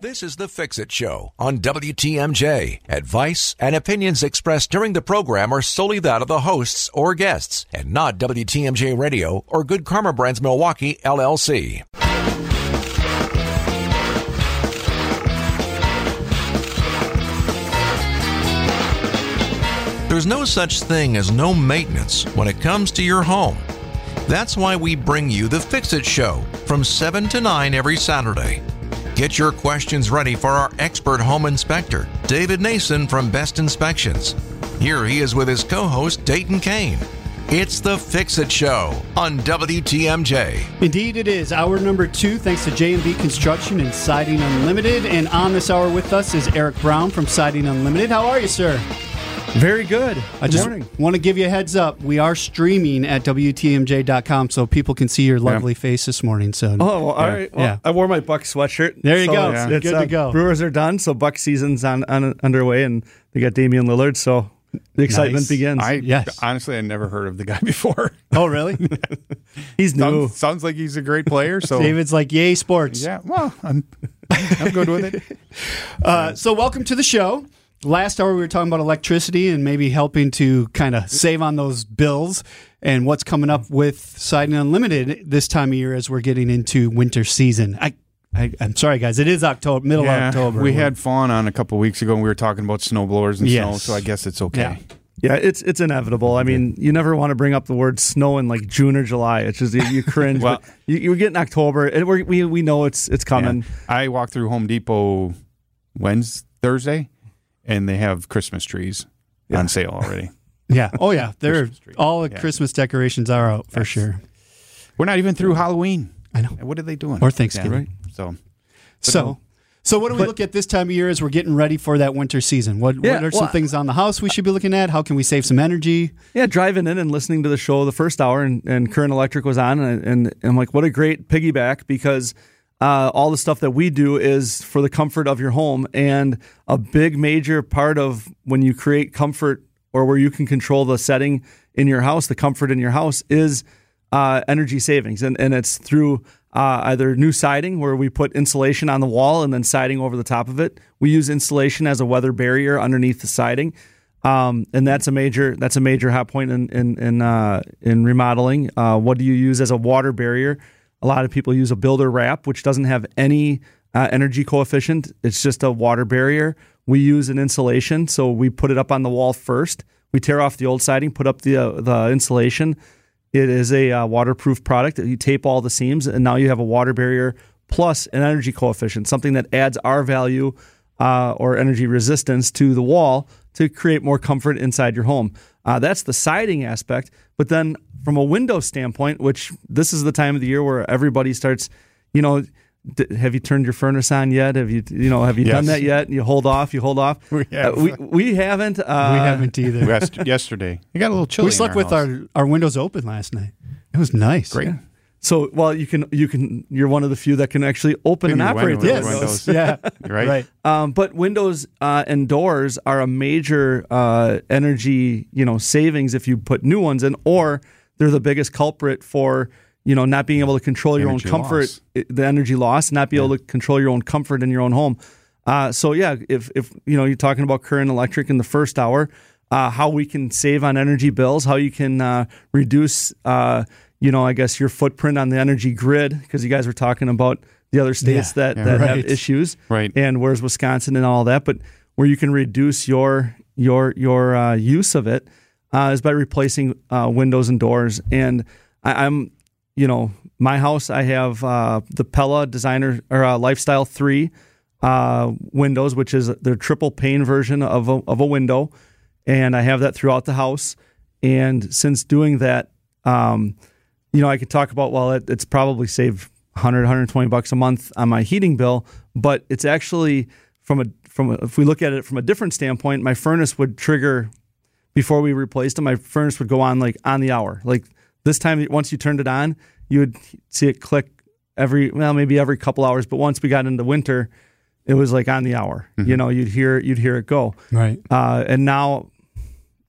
This is the Fix It Show on WTMJ. Advice and opinions expressed during the program are solely that of the hosts or guests and not WTMJ Radio or Good Karma Brands Milwaukee, LLC. There's no such thing as no maintenance when it comes to your home. That's why we bring you the Fix It Show from 7 to 9 every Saturday. Get your questions ready for our expert home inspector, David Nason from Best Inspections. Here he is with his co host, Dayton Kane. It's the Fix It Show on WTMJ. Indeed, it is. Hour number two, thanks to J&B Construction and Siding Unlimited. And on this hour with us is Eric Brown from Siding Unlimited. How are you, sir? Very good. I just morning. want to give you a heads up. We are streaming at WTMJ.com so people can see your lovely face this morning. So, Oh, well, all right. Well, Yeah. I wore my Buck sweatshirt. There you so go. It's, Yeah. it's, Good uh, to go. Brewers are done, so Buck season's on, on underway, and they got Damian Lillard. So the excitement Nice. begins. I Yes. honestly I never heard of the guy before. oh, really? He's new. sounds, sounds like he's a great player. So David's like, yay, sports. yeah, well, I'm I'm good with it. Uh, so, welcome to the show. Last hour, we were talking about electricity and maybe helping to kind of save on those bills and what's coming up with Siding Unlimited this time of year as we're getting into winter season. I, I, I'm sorry, guys. It is October, middle of October. we had Fawn on a couple weeks ago, and we were talking about snowblowers and snow. So I guess it's okay. Yeah. Yeah, it's it's inevitable. I mean, you never want to bring up the word snow in like June or July. It's just you, you cringe. Well- you, you get in October, and we're, we we know it's it's coming. Yeah. I walked through Home Depot Wednesday, Thursday, and they have Christmas trees on sale already. Yeah. Oh, yeah. They're Christmas all the Yeah. Christmas decorations are out for sure. We're not even through Halloween. I know. What are they doing? Or Thanksgiving. Yeah, right. So So, so what do we But- look at this time of year as we're getting ready for that winter season? What, Yeah, what are some well- things on the house we should be looking at? How can we save some energy? Yeah, driving in and listening to the show the first hour, and, and Current Electric was on, and, and I'm like, what a great piggyback because uh, all the stuff that we do is for the comfort of your home, and a big major part of when you create comfort or where you can control the setting in your house, the comfort in your house is uh, energy savings, and and it's through uh, either new siding where we put insulation on the wall and then siding over the top of it. We use insulation as a weather barrier underneath the siding. Um, and that's a major that's a major hot point in in in, uh, in remodeling. Uh, what do you use as a water barrier? A lot of people use a builder wrap, which doesn't have any uh, energy coefficient. It's just a water barrier. We use an insulation, so we put it up on the wall first. We tear off the old siding, put up the uh, the insulation. It is a uh, waterproof product. You tape all the seams, and now you have a water barrier plus an energy coefficient, something that adds R value uh, or energy resistance to the wall to create more comfort inside your home. Uh, that's the siding aspect. But then from a window standpoint, which this is the time of the year where everybody starts, you know, d- have you turned your furnace on yet? Have you, you know, have you done that yet? You hold off, you hold off. We have. Uh, we, we haven't. Uh, we haven't either. West, yesterday, it got a little chilly. we in slept our with house. our, our windows open last night. It was nice. great. So, well, you can, you can, you're one of the few that can actually open and operate window- the Yes. windows. yeah. Right. Right. Um, but windows uh, and doors are a major uh, energy, you know, savings if you put new ones in, or they're the biggest culprit for you know not being able to control your Energy own comfort, loss. the energy loss, not be able to control your own comfort in your own home. Uh, so yeah, if if you know you're talking about current electric in the first hour, uh, how we can save on energy bills, how you can uh, reduce, uh, you know, I guess your footprint on the energy grid, because you guys were talking about the other states Yeah. that Yeah. that Right. have issues, Right. and where's Wisconsin and all that, but where you can reduce your your your uh, use of it uh, is by replacing uh, windows and doors. And I, I'm, you know, my house I have uh, the Pella Designer or uh, Lifestyle Three uh, windows, which is the triple pane version of a, of a window, and I have that throughout the house. And since doing that, um, you know, I could talk about well, it, it's probably saved 100, 120 bucks a month on my heating bill, but it's actually from a from a, if we look at it from a different standpoint, my furnace would trigger before we replaced them, My furnace would go on like on the hour. Like this time, once you turned it on, you would see it click every well maybe every couple hours. But once we got into winter, it was like on the hour. You know, you'd hear you'd hear it go. Right. Uh, and now,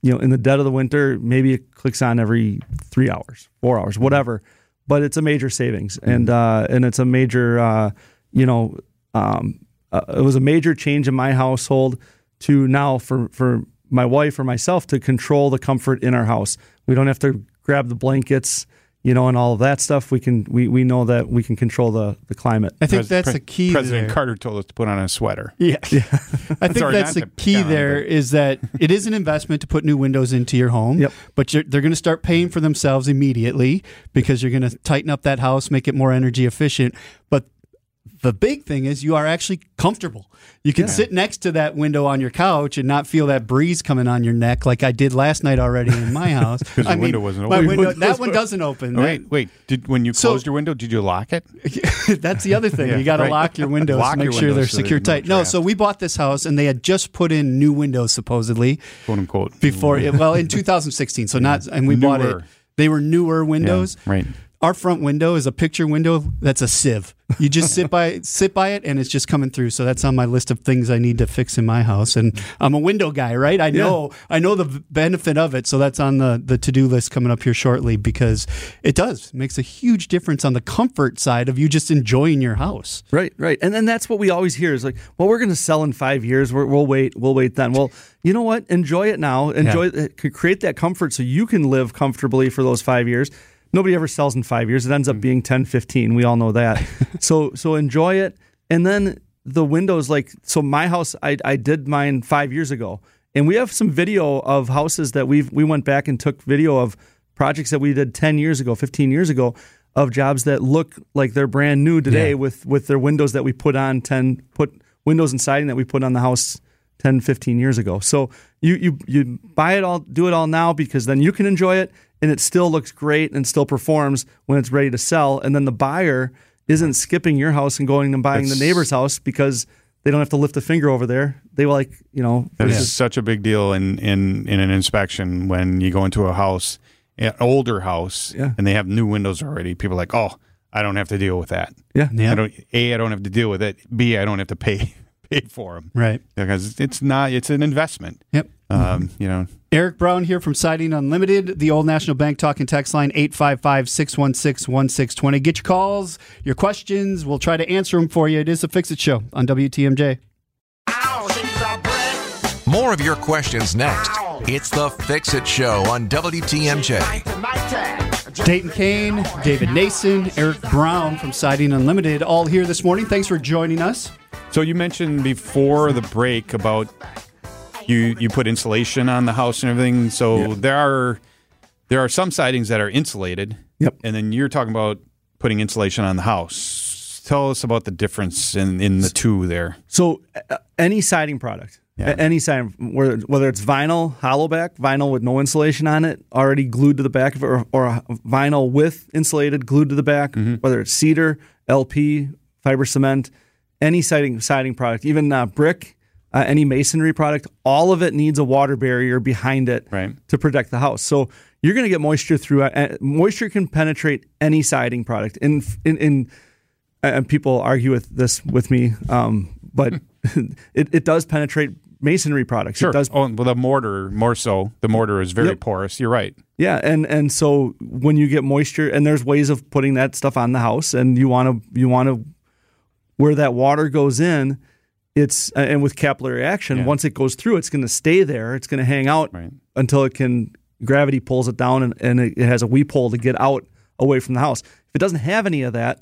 you know, in the dead of the winter, maybe it clicks on every three hours, four hours, whatever. But it's a major savings, and uh, and it's a major, uh, you know, um, uh, it was a major change in my household to now for for my wife or myself to control the comfort in our house. We don't have to grab the blankets, you know, and all of that stuff. We can we, we know that we can control the the climate. I think Pres- that's Pre- the key. President there. Carter told us to put on a sweater. Yeah. I think Sorry, that's the key pick on, there but- is that it is an investment to put new windows into your home. Yep. But you're, they're going to start paying for themselves immediately because you're going to tighten up that house, make it more energy efficient. But the big thing is you are actually comfortable. You can sit next to that window on your couch and not feel that breeze coming on your neck like I did last night already in my house. the I window wasn't open. window- that one doesn't open. Oh, wait, wait. Did when you So- closed your window, did you lock it? That's the other thing. Yeah, you got to right. lock your windows Lock to make your sure they're so secure no tight. No, so we bought this house and they had just put in new windows supposedly Quote unquote. before it, well in 2016. So not and we bought it. They were newer Yeah, windows. right. Our front window is a picture window that's a sieve. You just sit by sit by it and it's just coming through. So that's on my list of things I need to fix in my house. And I'm a window guy, right? I know I know the benefit of it. So that's on the the to-do list coming up here shortly because it does it makes a huge difference on the comfort side of you just enjoying your house. Right, right, and then that's what we always hear is like, well, we're going to sell in five years. We're, we'll wait, we'll wait then. Well, you know what? Enjoy it now. Enjoy, it. Uh, create that comfort so you can live comfortably for those five years. Nobody ever sells in five years. It ends up mm. being 10, 15. We all know that. so, so enjoy it, and then the windows. Like, so my house, I I did mine five years ago, and we have some video of houses that we've we went back and took video of projects that we did 10 years ago, 15 years ago of jobs that look like they're brand new today Yeah. with with their windows that we put on 10 put windows and siding that we put on the house 10 15 years ago. So you you you buy it all do it all now because then you can enjoy it and it still looks great and still performs when it's ready to sell and then the buyer isn't skipping your house and going and buying That's- the neighbor's house because they don't have to lift a finger over there. They were like, you know, That is such a big deal in, in, in an inspection when you go into a house, an older house, Yeah. and they have new windows already. People are like, oh, I don't have to deal with that. yeah. Yeah. I don't. A, I don't have to deal with it. B, I don't have to pay pay for them Right. because it's not. It's an investment. Yep. Um, you know, Eric Brown here from Siding Unlimited, the Old National Bank talking text line 855 616 1620. Get your calls, your questions. We'll try to answer them for you. It is a Fix It Show on WTMJ. More of your questions next. It's the Fix It Show on WTMJ. Dayton Kane, David Nason, Eric Brown from Siding Unlimited, all here this morning. Thanks for joining us. So you mentioned before the break about you you put insulation on the house and everything. So there are there are some sidings that are insulated. Yep. And then you're talking about putting insulation on the house. Tell us about the difference in in the two there. So uh, any siding product, Yeah. any siding, whether, whether it's vinyl, hollow back, vinyl with no insulation on it, already glued to the back of it, or, or vinyl with insulated, glued to the back, whether it's cedar, LP, fiber cement, any siding siding product, even uh, brick, uh, any masonry product, all of it needs a water barrier behind it Right. to protect the house. So you're going to get moisture through. Uh, moisture can penetrate any siding product. In in, in and people argue with this with me, um, but it, it does penetrate masonry products. Sure. It does, Oh, well, the mortar more so. The mortar is very Yep. porous. You're right. yeah, and and so when you get moisture, and there's ways of putting that stuff on the house, and you want to you want to where that water goes in. It's and with capillary action, Yeah. once it goes through, it's going to stay there. It's going to hang out Right. until it can gravity pulls it down, and, and it, has a weep hole to get out away from the house. If it doesn't have any of that,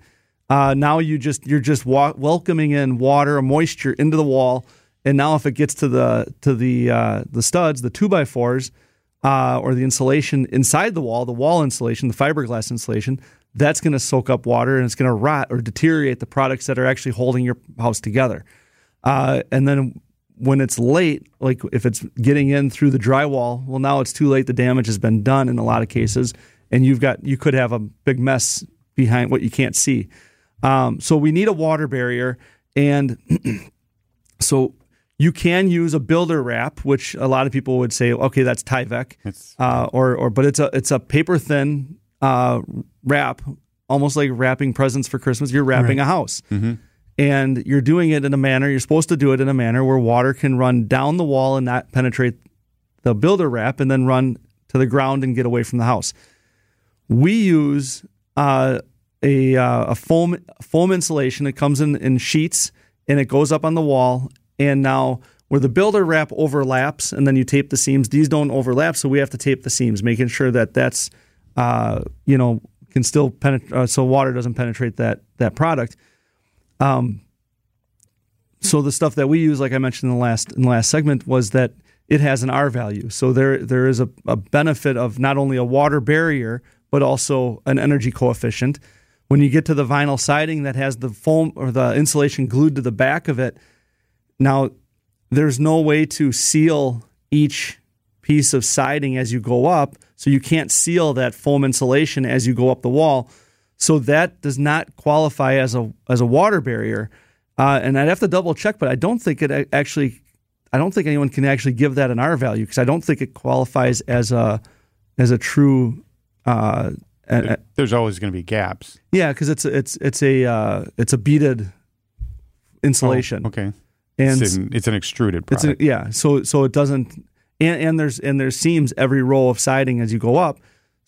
uh, now you just you're just wa- welcoming in water or moisture into the wall, and now if it gets to the to the uh, the studs, the two by fours, uh, or the insulation inside the wall, the wall insulation, the fiberglass insulation, that's going to soak up water and it's going to rot or deteriorate the products that are actually holding your house together. Uh, and then when it's late, like if it's getting in through the drywall, well, now it's too late. The damage has been done in a lot of cases, and you've got you could have a big mess behind what you can't see. Um, so we need a water barrier, and so you can use a builder wrap, which a lot of people would say, okay, that's Tyvek, uh, or or but it's a it's a paper thin uh, wrap, almost like wrapping presents for Christmas. You're wrapping a house and you're doing it in a manner you're supposed to do it in a manner where water can run down the wall and not penetrate the builder wrap and then run to the ground and get away from the house. We use uh, a uh, a foam foam insulation. It comes in in sheets and it goes up on the wall. And now where the builder wrap overlaps and then you tape the seams, these don't overlap, so we have to tape the seams, making sure that that's uh, you know can still penetrate, uh, so water doesn't penetrate that that product. Um, so the stuff that we use, like I mentioned in the last in the last segment, was that it has an R value. So there there is a, a benefit of not only a water barrier but also an energy coefficient. When you get to the vinyl siding that has the foam or the insulation glued to the back of it, now there's no way to seal each piece of siding as you go up, so you can't seal that foam insulation as you go up the wall. So that does not qualify as a as a water barrier. Uh, and I'd have to double check, but I don't think it actually. I don't think anyone can actually give that an R value because I don't think it qualifies as a as a true. Uh, There's always going to be gaps. yeah, because it's it's it's a uh, it's a beaded insulation. Oh, okay. and it's, an, it's an extruded it's product. a, yeah, so so it doesn't, and, and there's and there's seams every row of siding as you go up,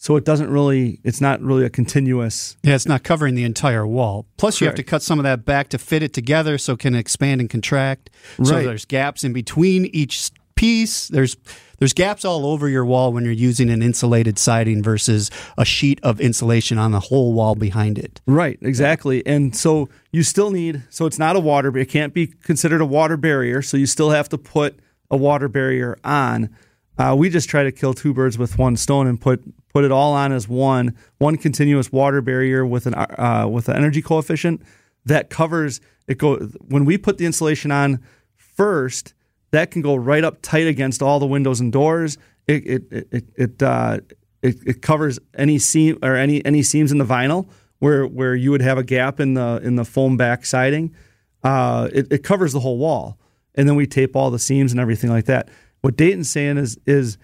so it doesn't really, it's not really a continuous. Yeah, it's not covering the entire wall. Plus, you have to cut some of that back to fit it together so it can expand and contract. right. So there's gaps in between each piece. There's there's gaps all over your wall when you're using an insulated siding versus a sheet of insulation on the whole wall behind it. Right, exactly, and so you still need, so it's not a water, it can't be considered a water barrier, so you still have to put a water barrier on. Uh, we just try to kill two birds with one stone and put put it all on as one one continuous water barrier with an uh, with an energy coefficient that covers it. Go when we put the insulation on first, that can go right up tight against all the windows and doors. It it it it, uh, it, it covers any seam or any any seams in the vinyl where where you would have a gap in the in the foam back siding. Uh, it, it covers the whole wall, and then we tape all the seams and everything like that. What Dayton's saying is is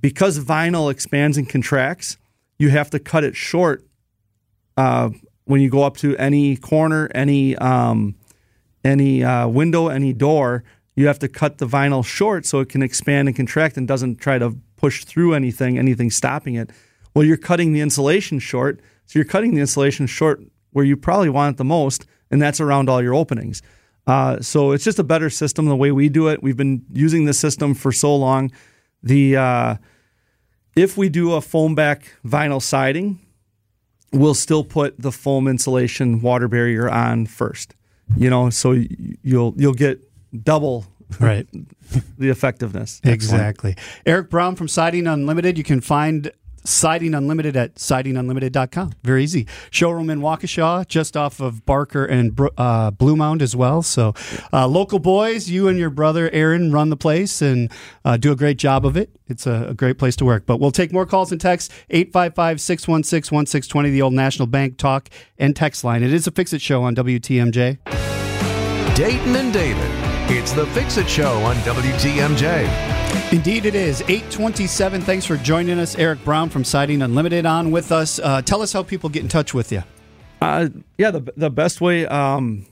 because vinyl expands and contracts, you have to cut it short uh, when you go up to any corner, any um, any uh, window, any door. You have to cut the vinyl short so it can expand and contract and doesn't try to push through anything, anything stopping it. Well, you're cutting the insulation short, so you're cutting the insulation short where you probably want it the most, and that's around all your openings. Uh, so it's just a better system the way we do it. We've been using this system for so long. The uh, if we do a foam back vinyl siding, we'll still put the foam insulation water barrier on first. You know, so you'll you'll get double Right. the effectiveness. Exactly. Eric Brown from Siding Unlimited. You can find Siding Unlimited at sidingunlimited.com. Very easy. Showroom in Waukesha, just off of Barker and uh, Blue Mound as well. So, uh, local boys, you and your brother Aaron run the place and uh, do a great job of it. It's a, a great place to work. But we'll take more calls and texts 855 616 1620, the old National Bank talk and text line. It is a Fix It Show on WTMJ. Dayton and David. It's the Fix It Show on WTMJ. Indeed, it is 827. Thanks for joining us. Eric Brown from Siding Unlimited on with us. Uh, tell us how people get in touch with you. Uh, yeah, the, the best way, um,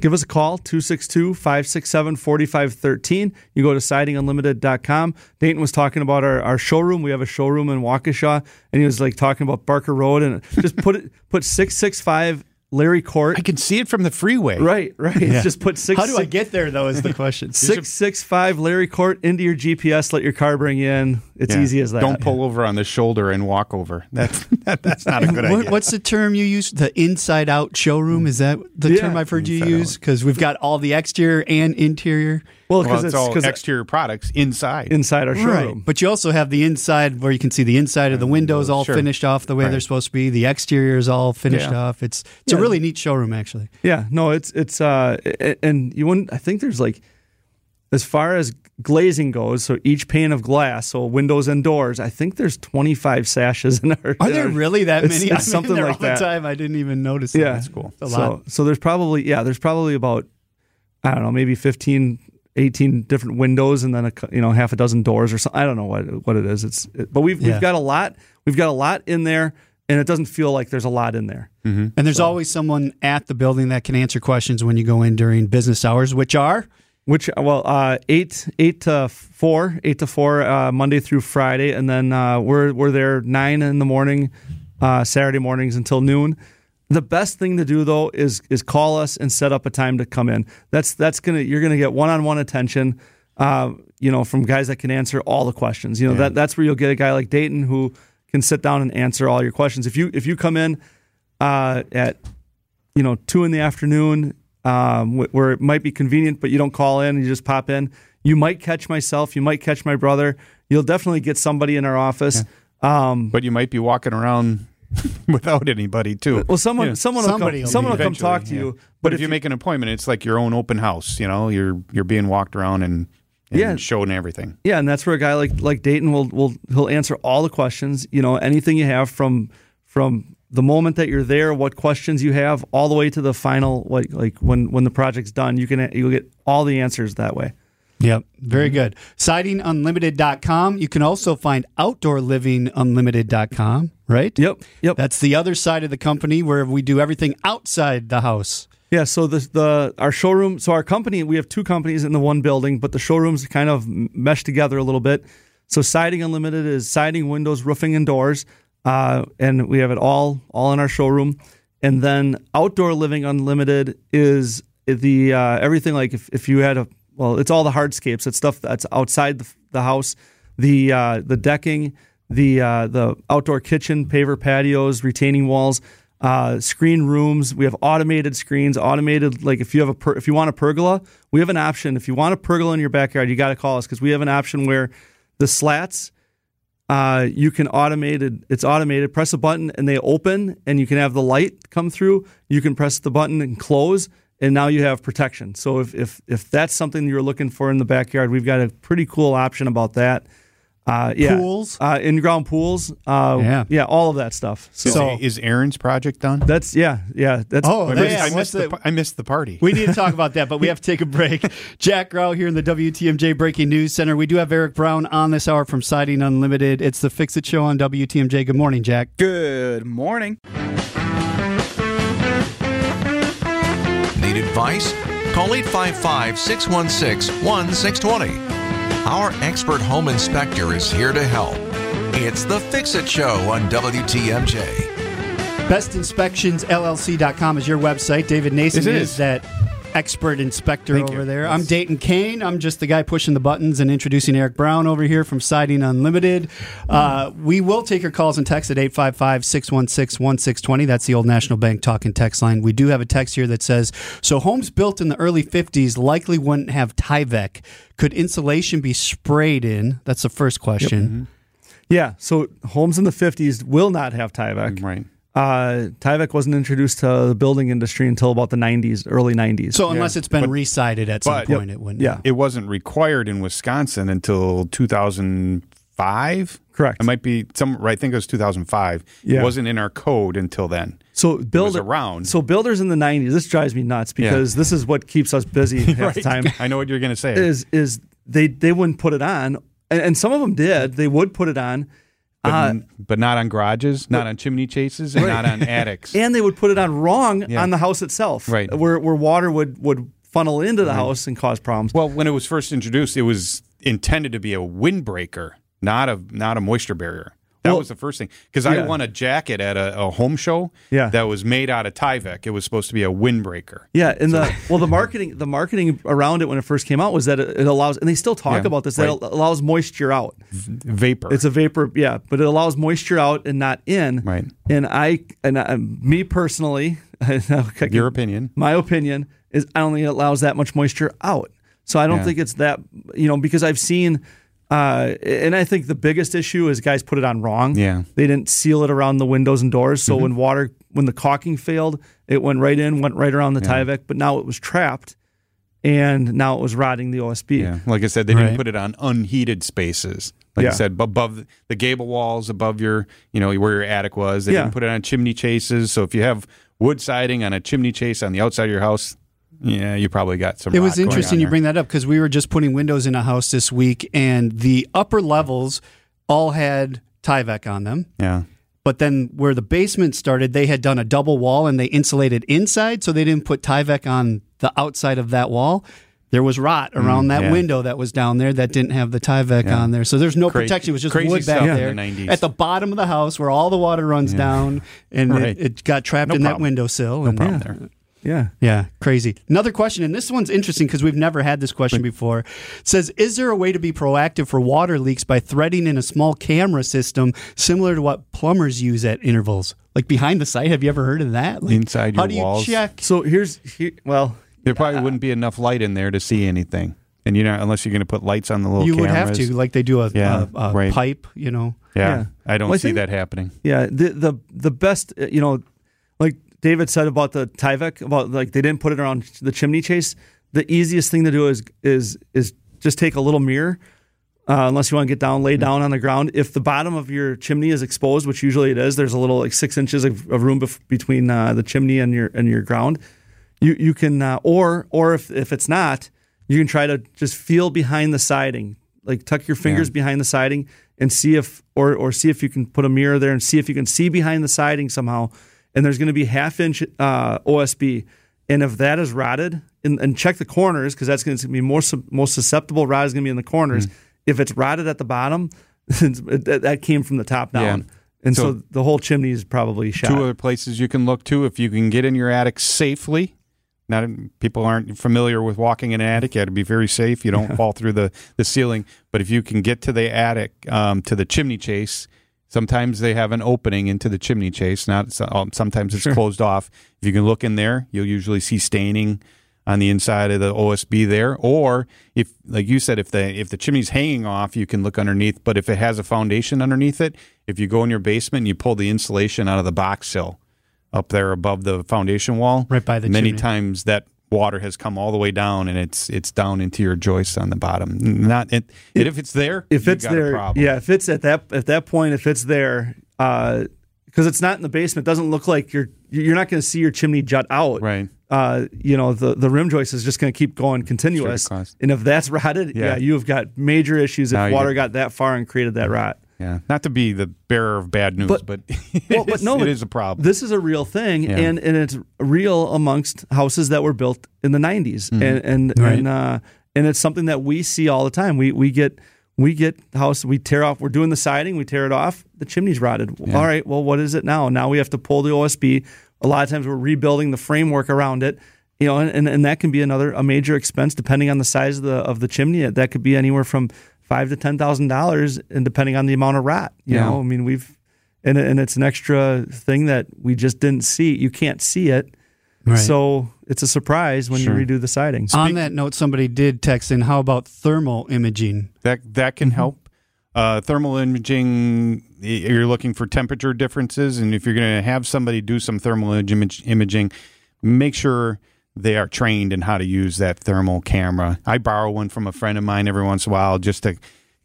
give us a call, 262 567 4513. You go to sidingunlimited.com. Dayton was talking about our, our showroom. We have a showroom in Waukesha, and he was like talking about Barker Road and just put it, put 665 Larry Court. I can see it from the freeway. Right, right. Just put six. How do I get there, though, is the question. Six six five Larry Court into your GPS. Let your car bring you in. It's Yeah. easy as that. Don't pull over on the shoulder and walk over. That's that, that's not a good What, idea. what's the term you use? The inside out showroom? Is that the Yeah. term I've heard you Inside use? Because we've got all the exterior and interior. Well, well, because it's it's all exterior products inside. inside our showroom. Right. But you also have the inside where you can see the inside of the windows all Sure. finished off the way Right. they're supposed to be. The exterior is all finished Yeah. off. It's it's a really neat showroom, actually. Yeah, no, it's it's uh, and you wouldn't. I think there's like, as far as glazing goes, so each pane of glass, so windows and doors. I think there's 25 sashes in our. Are in there our- really that many? it's I'm something like all that. the time. I didn't even notice. Yeah, that. that's cool. So lot. so there's probably yeah, there's probably about I don't know, maybe 15, 18 different windows, and then a you know half a dozen doors or something. I don't know what what it is. It's it, but we've Yeah. we've got a lot. We've got a lot in there, and it doesn't feel like there's a lot in there. And there's always someone at the building that can answer questions when you go in during business hours, which are Which well, uh, eight eight to four, eight to four, uh, Monday through Friday, and then uh, we're we're there nine in the morning, uh, Saturday mornings until noon. The best thing to do though is is call us and set up a time to come in. That's that's gonna you're gonna get one on one attention. Uh, you know, from guys that can answer all the questions. You know, that that's where you'll get a guy like Dayton who can sit down and answer all your questions. If you if you come in uh, at you know two in the afternoon, um, wh- where it might be convenient, but you don't call in, you just pop in. You might catch myself. You might catch my brother. You'll definitely get somebody in our office. Um, But you might be walking around without anybody too. well, someone Yeah. someone will Somebody come, will someone will come talk to yeah. you. But, if, you make an appointment, it's like your own open house. You know, you're you're being walked around and, and Yeah. shown everything. Yeah, and that's where a guy like like Dayton will will he'll answer all the questions. You know, anything you have from from the moment that you're there, what questions you have, all the way to the final, what like when when the project's done, you can you'll get all the answers that way. Yep. Very good. Sidingunlimited.com. You can also find outdoorlivingunlimited.com, right? Yep, yep. That's the other side of the company where we do everything outside the house. Yeah, so the the our showroom, so our company, we have two companies in the one building, but the showrooms kind of mesh together a little bit. So Siding Unlimited is siding, windows, roofing, and doors, uh, and we have it all all in our showroom. And then Outdoor Living Unlimited is the uh, everything like if, if you had a well, it's all the hardscapes. It's stuff that's outside the, the house, the uh, the decking, the uh, the outdoor kitchen, paver patios, retaining walls, uh, screen rooms. We have automated screens, automated like if you have a per, if you want a pergola, we have an option. If you want a pergola in your backyard, you got to call us because we have an option where the slats uh, you can automated it's automated press a button and they open and you can have the light come through you can press the button and close and now you have protection so if if, if that's something you're looking for in the backyard we've got a pretty cool option about that uh, yeah. Pools? uh, in-ground pools uh, Yeah. yeah all of that stuff so, So- is Aaron's project done? that's yeah yeah that's Oh, I missed, yeah, I, missed the, the- I missed the party. We need to talk about that, but we have to take a break. Jack Grau here in the WTMJ Breaking News Center. We do have Eric Brown on this hour from Siding Unlimited. It's the Fix It Show on WTMJ. Good morning, Jack. Good morning. Advice? Call 855 616 1620. Our expert home inspector is here to help. It's the Fix It Show on WTMJ. BestInspectionsLLC.com is your website. David Nason Yes, it is is. that expert inspector Thank over you. there. I'm Dayton Kane. I'm just the guy pushing the buttons and introducing Eric Brown over here from Siding Unlimited. Uh, we will take your calls and texts at 855 616 1620. That's the old National Bank talk and text line. We do have a text here that says So, homes built in the early 50s likely wouldn't have Tyvek. Could insulation be sprayed in? That's the first question. yeah so homes in the 50s will not have Tyvek right. Uh, Tyvek wasn't introduced to the building industry until about the 90s early 90s So, unless it's been But- resided at some but- point, it wouldn't. yeah It wasn't required in Wisconsin until 2005. Correct. It might be some. I think it was 2005. Yeah. It wasn't in our code until then. So builder around. So builders in the '90s. This drives me nuts because this is what keeps us busy half the time. I know what you're going to say. Is is they they wouldn't put it on, and, and some of them did. They would put it on, but, uh, but not on garages, not on chimney chases, and not on attics. and they would put it on wrong Yeah. on the house itself, Right. Where where water would would funnel into the house and cause problems. Well, when it was first introduced, it was intended to be a windbreaker, not a not a moisture barrier. That Well- was the first thing. Because I won a jacket at a, a home show Yeah. that was made out of Tyvek. It was supposed to be a windbreaker. Yeah, and the well, the marketing the marketing around it when it first came out was that it, it allows, and they still talk Yeah, about this. That right. it allows moisture out. Vapor. It's a vapor, yeah, but it allows moisture out and not in. Right. And I and I, me personally, Your opinion. my opinion is I only allows that much moisture out. So I don't Yeah. think it's that you know because I've seen. Uh, and I think the biggest issue is guys put it on wrong. Yeah. Mm-hmm. they didn't seal it around the windows and doors. So when water, when the caulking failed, it went right in, went right around the Tyvek. But now it was trapped, and now it was rotting the OSB. Yeah. Like I said, they Right. didn't put it on unheated spaces. Like Yeah. I said, above the gable walls, above your, you know, where your attic was. They Yeah. didn't put it on chimney chases. So if you have wood siding on a chimney chase on the outside of your house, yeah, you probably got some. It was interesting you bring that up because we were just putting windows in a house this week, and the upper levels all had Tyvek on them. Yeah. But then where the basement started, they had done a double wall and they insulated inside, so they didn't put Tyvek on the outside of that wall. there was rot mm, around that yeah. window that was down there that didn't have the Tyvek Yeah. on there. So there's no Cra- protection. It was just wood back there the 90s. at the bottom of the house where all the water runs down, and Right. it, it got trapped No in that problem. windowsill. No and, problem yeah. there. Yeah. Yeah, crazy. Another question, and this one's interesting because we've never had this question before. It says, is there a way to be proactive for water leaks by threading in a small camera system similar to what plumbers use at intervals, like behind the site? Have you ever heard of that? Like, Inside your how your do you walls? check? So here's here, well, There probably wouldn't be enough light in there to see anything, and you know unless you're going to put lights on the little. You would cameras. have to, like they do a, Yeah, a, a right. pipe, you know. Yeah, Yeah. I don't Well, I see think- that happening. Yeah, the the the best, uh, you know, like David said about the Tyvek, about like they didn't put it around the chimney chase. The easiest thing to do is is is just take a little mirror, uh, unless you want to get down, lay down on the ground. If the bottom of your chimney is exposed, which usually it is, there's a little like six inches of, of room bef- between uh, the chimney and your and your ground. You you can uh, or or if if it's not, you can try to just feel behind the siding, like tuck your fingers behind the siding and see if or or see if you can put a mirror there and see if you can see behind the siding somehow. And there's going to be half inch uh, OSB, and if that is rotted, and, and check the corners because that's going to be more most susceptible. Rot is going to be in the corners. If it's rotted at the bottom, that that came from the top Yeah. down, and so, So- the whole chimney is probably shot. Two other places you can look to if you can get in your attic safely. Not people aren't familiar with walking in an attic. You have to be very safe. You don't fall through the, the ceiling. But if you can get to the attic, um, to the chimney chase, sometimes they have an opening into the chimney chase. Not um, sometimes it's closed off. If you can look in there, you'll usually see staining on the inside of the OSB there. Or if, like you said, if the if the chimney's hanging off, you can look underneath. But if it has a foundation underneath it, if you go in your basement and you pull the insulation out of the box sill up there above the foundation wall, Right by the many chimney. times that water has come all the way down and it's it's down into your joists on the bottom. Not it, and if it's there, if it's there, problem. yeah, if it's at that at that point, if it's there, because it's not in the basement, it doesn't look like you're you're not going to see your chimney jut out. Right. Uh, you know, the the rim joist is just going to keep going continuous, and if that's rotted, yeah, Yeah. you've got major issues if you water got that far and created that rot. Yeah, not to be the bearer of bad news, But- but, Well, but no, it is a problem. This is a real thing, Yeah. and and it's real amongst houses that were built in the '90s, Mm-hmm. and and Right. and uh, and it's something that we see all the time. We we get we get house we tear off. We're doing the siding, we tear it off. The chimney's rotted. All right, well, what is it now? Now we have to pull the OSB. A lot of times we're rebuilding the framework around it. You know, and, and, and that can be another a major expense depending on the size of the of the chimney. That could be anywhere from five to ten thousand dollars, and depending on the amount of rot. You Yeah. know, I mean, we've and and it's an extra thing that we just didn't see. You can't see it, Right. so it's a surprise when Sure. you redo the siding. On that note, somebody did text in, how about thermal imaging? that that Mm-hmm. can help. Uh, thermal imaging, you're looking for temperature differences, and if you're going to have somebody do some thermal image, imaging, make sure they are trained in how to use that thermal camera. I borrow one from a friend of mine every once in a while just to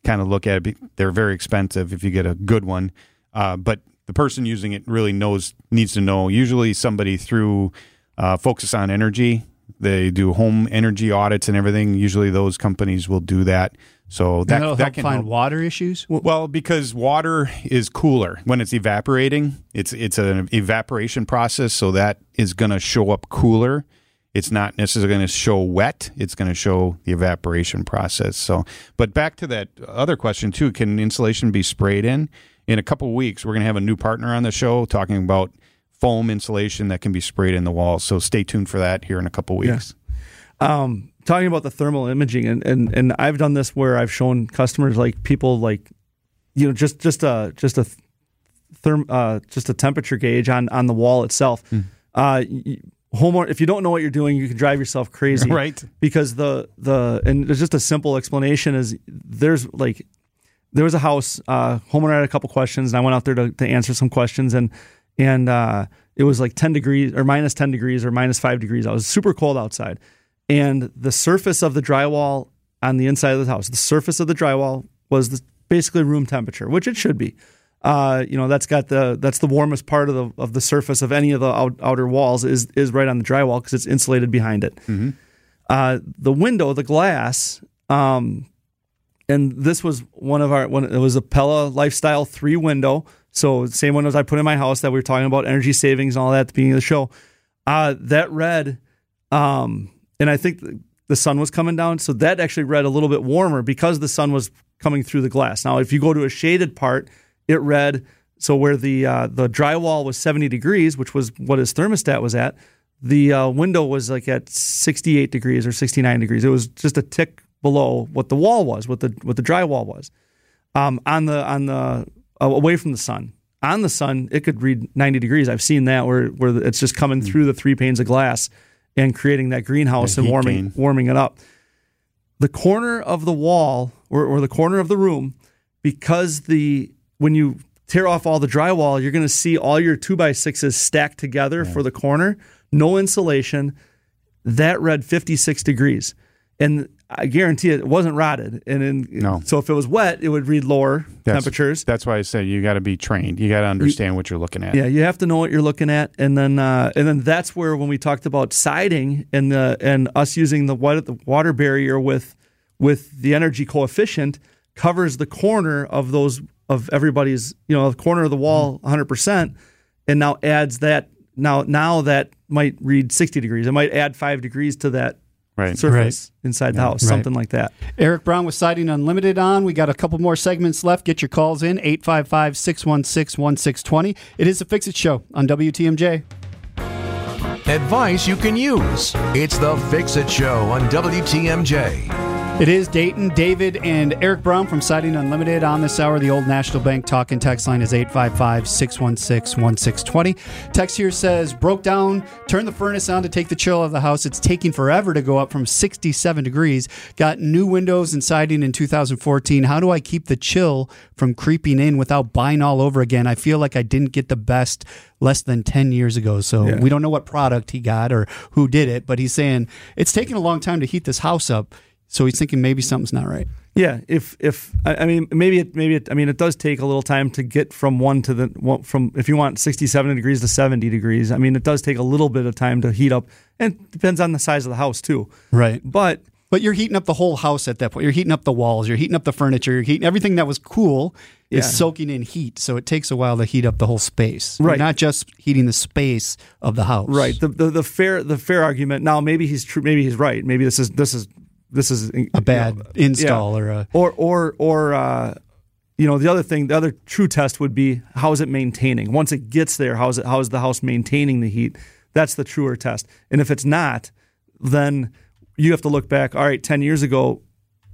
kind of look at it. They're very expensive if you get a good one, uh, but the person using it really knows needs to know. Usually, somebody through uh, Focus on Energy. They do home energy audits and everything. Usually, those companies will do that. So that That'll help can find help. water issues. Well, because water is cooler when it's evaporating. It's it's an evaporation process, so that is going to show up cooler. It's not necessarily going to show wet. It's going to show the evaporation process. So, but back to that other question too: Can insulation be sprayed in? In a couple weeks, we're going to have a new partner on the show talking about foam insulation that can be sprayed in the walls. So stay tuned for that here in a couple weeks. um, talking about the thermal imaging, and, and and I've done this where I've shown customers like people like, you know, just just a just a therm uh, just a temperature gauge on on the wall itself. Uh, y- homeowner, if you don't know what you're doing, you can drive yourself crazy, Right. Because the the and there's just a simple explanation is there's like there was a house uh, homeowner had a couple questions, and I went out there to, to answer some questions, and and uh, it was like 10 degrees or minus 10 degrees or minus five degrees. I was super cold outside, and the surface of the drywall on the inside of the house, the surface of the drywall was the, basically room temperature, which it should be. Uh, you know, that's got the that's the warmest part of the of the surface of any of the out, outer walls is is right on the drywall because it's insulated behind it. Uh, the window, the glass, um, and this was one of our one. It was a Pella Lifestyle three window. So same windows I put in my house that we were talking about energy savings and all that at the beginning of the show. Uh, that read, um, and I think the sun was coming down. So that actually read a little bit warmer because the sun was coming through the glass. Now, if you go to a shaded part, it read so where the uh, the drywall was 70 degrees, which was what his thermostat was at. The uh, window was like at 68 degrees or 69 degrees. It was just a tick below what the wall was, what the what the drywall was. Um, on the on the uh, away from the sun. On the sun, it could read 90 degrees. I've seen that where where it's just coming Hmm. through the three panes of glass and creating that greenhouse That and warming gain. warming it up. The corner of the wall or, or the corner of the room, because the when you tear off all the drywall, you're going to see all your two by sixes stacked together for the corner, no insulation. That read 56 degrees, and I guarantee it, wasn't rotted. And in, No. so if it was wet, it would read lower That's- temperatures. That's why I said you got to be trained. You got to understand what you're looking at. Yeah, you have to know what you're looking at, and then uh, and then that's where when we talked about siding and the and us using the water, the water barrier with with the energy coefficient covers the corner of those of everybody's you know the corner of the wall mm-hmm. 100 percent, and now adds that now now that might read 60 degrees. It might add five degrees to that Right. surface inside the house, Right. something like that. Eric Brown with Siding Unlimited on. We got a couple more segments left. Get your calls in 855 616 1620. It is the Fix It Show on WTMJ. Advice you can use. It's the Fix It Show on WTMJ. It is Dayton, David, and Eric Brown from Siding Unlimited on this hour. The old National Bank talking text line is 855 616 1620. Text here says, Broke down, turned the furnace on to take the chill out of the house. It's taking forever to go up from 67 degrees. Got new windows and siding in 2014. How do I keep the chill from creeping in without buying all over again? I feel like I didn't get the best less than 10 years ago. So Yeah. we don't know what product he got or who did it, but he's saying it's taking a long time to heat this house up. So he's thinking maybe something's not right. Yeah, if if I mean maybe it maybe it, I mean it does take a little time to get from one to the one, from if you want 67 degrees to 70 degrees. I mean it does take a little bit of time to heat up, and it depends on the size of the house too. Right. But But you're heating up the whole house at that point. You're heating up the walls. You're heating up the furniture. You're heating everything that was cool Yeah. is soaking in heat. So it takes a while to heat up the whole space. Right. You're not just heating the space of the house. right, the, the the fair the fair argument now maybe he's true maybe he's right. Maybe this is this is this is A bad install or a or or or uh, you know the other thing the other true test would be how is it maintaining? Once it gets there how is it how is the house maintaining the heat? That's the truer test. And if it's not then you have to look back all right 10 years ago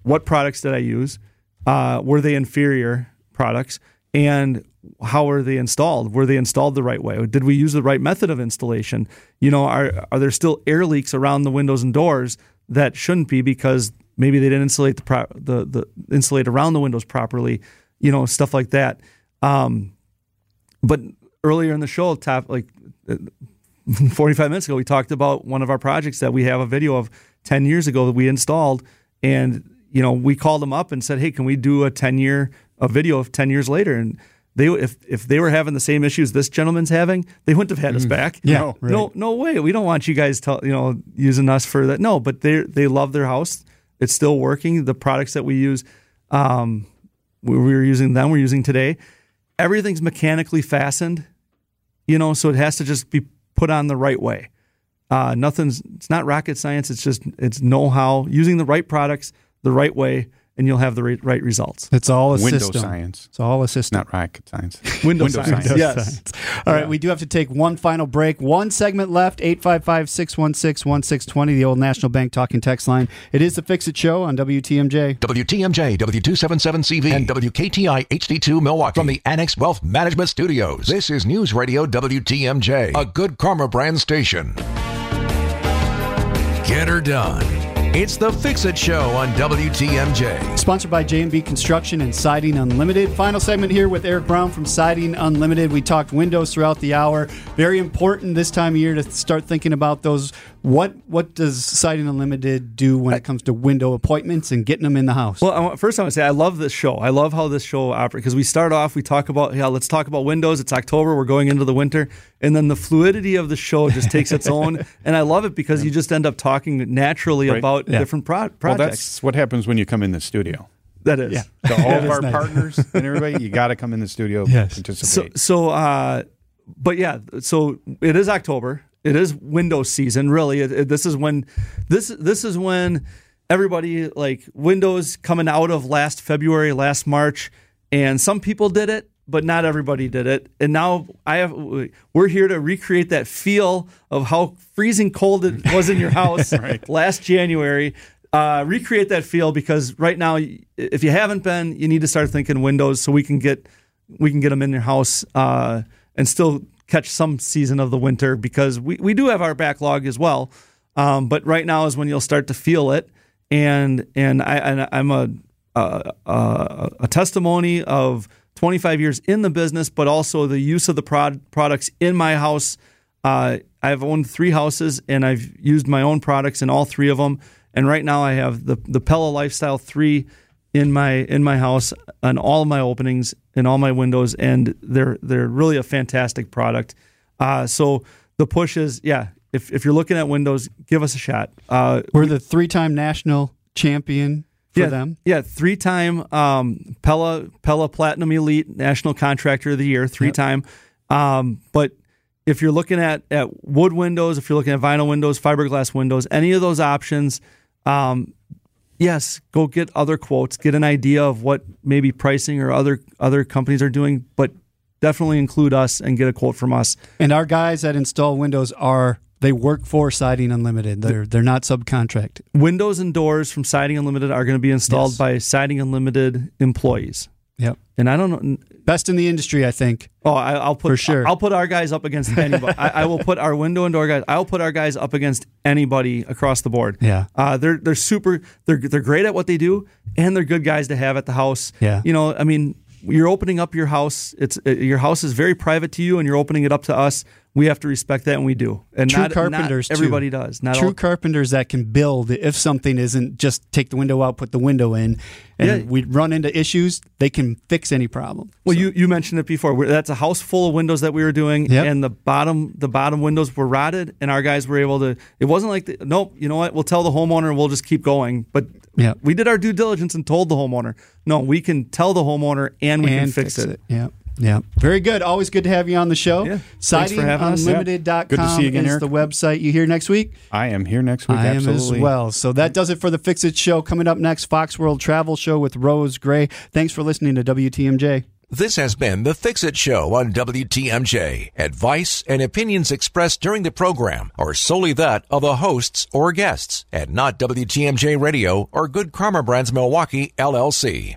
what products did i use? Uh, were they inferior products? And how were they installed? Were they installed the right way? Did we use the right method of installation? You know are, are there still air leaks around the windows and doors that shouldn't be because maybe they didn't insulate the pro- the, the insulate around the windows properly you know stuff like that. Um, but earlier in the show top like uh, 45 minutes ago we talked about one of our projects that we have a video of 10 years ago that we installed. And you know we called them up and said hey can we do a 10 year a video of 10 years later? And they if if they were having the same issues this gentleman's having they wouldn't have had us back. Yeah, no. right. no no way. We don't want you guys tell you know using us for that. No but they they love their house. It's still working. The products that we use um we we were using them we're using today. Everything's mechanically fastened you know so it has to just be put on the right way. Uh, nothing's it's not rocket science. It's just it's know-how using the right products the right way and you'll have the right, right results It's all a Window system. science, It's all a system. not rocket science. window, Window science, science. yes All right, we do have to take one final break. One segment left 855 616 1620, the old National Bank talking text line. It is the Fix It Show on WTMJ. WTMJ, W277CV, and WKTI HD2 Milwaukee from the Annex Wealth Management Studios. This is News Radio WTMJ, a good karma brand station. Get her done. It's the Fix It Show on WTMJ. Sponsored by J&B Construction and Siding Unlimited. Final segment here with Eric Brown from Siding Unlimited. We talked windows throughout the hour. Very important this time of year to start thinking about those. What what does Siding Unlimited do when it comes to window appointments and getting them in the house? Well, I first I want to say I love this show. I love how this show operates because we start off, we talk about, yeah, let's talk about windows. It's October, we're going into the winter, and then the fluidity of the show just takes its own. And I love it because you just end up talking naturally Right. about Yeah. different pro- Well, that's what happens when you come in the studio. that is. Yeah. To all of our nice. partners and everybody, you got to come in the studio Yes. So, participate. so, uh, but yeah, so it is October, it is window season. Really, it, it- this is when this this is when everybody like Windows coming out of last February, last March, and some people did it, but not everybody did it. And now I have we're here to recreate that feel of how freezing cold it was in your house last January. Uh, recreate that feel because right now, if you haven't been, you need to start thinking Windows so we can get we can get them in your house uh, and still catch some season of the winter because we, we do have our backlog as well. Um, but right now is when you'll start to feel it, and and I and I'm a a, a, a testimony of 25 years in the business, but also the use of the prod, products in my house. Uh, I've owned three houses and I've used my own products in all three of them. And right now I have the the Pella Lifestyle three in my in my house on all my openings and all my windows, and they're they're really a fantastic product. Uh, so the push is yeah. If if you're looking at windows, give us a shot. Uh, We're the three-time national champion for yeah, them. Yeah, three time um, Pella Pella Platinum Elite National Contractor of the Year, three time. Um, but if you're looking at at wood windows, if you're looking at vinyl windows, fiberglass windows, any of those options, um, yes, go get other quotes, get an idea of what maybe pricing or other other companies are doing, but definitely include us and get a quote from us. And our guys that install windows are they work for Siding Unlimited. They're they're not subcontract. Windows and doors from Siding Unlimited are going to be installed Yes. by Siding Unlimited employees. Yep. And I don't know. Best in the industry, I think. Oh, I, I'll put For sure. I'll put our guys up against anybody. I, I will put our window and door guys. I'll put our guys up against anybody across the board. Yeah. uh, they're they're super. They're they're great at what they do, and they're good guys to have at the house. Yeah. you know, I mean, you're opening up your house. It's your house is very private to you, and you're opening it up to us. We have to respect that, and we do. And True not, carpenters, not too. everybody does. Not True all, carpenters that can build if something isn't just take the window out, put the window in, and Yeah. we run into issues, they can fix any problem. Well, you, you mentioned it before. We're, that's a house full of windows that we were doing, Yep. and the bottom the bottom windows were rotted, and our guys were able to. It wasn't like the, nope. You know what? We'll tell the homeowner, we'll just keep going. But Yep. we did our due diligence and told the homeowner. No, we can tell the homeowner, and we can and fix, it. Yeah. Yeah. Very good. Always good to have you on the show. Yeah. Thanks for having us. SidingUnlimited.com Good to see you again, is Eric. the website. You here next week? I am here next week. I am absolutely. as well. So that does it for the Fix It Show. Coming up next, Fox World Travel Show with Rose Gray. Thanks for listening to WTMJ. This has been the Fix It Show on WTMJ. Advice and opinions expressed during the program are solely that of the hosts or guests and not WTMJ Radio or Good Karma Brands Milwaukee, LLC.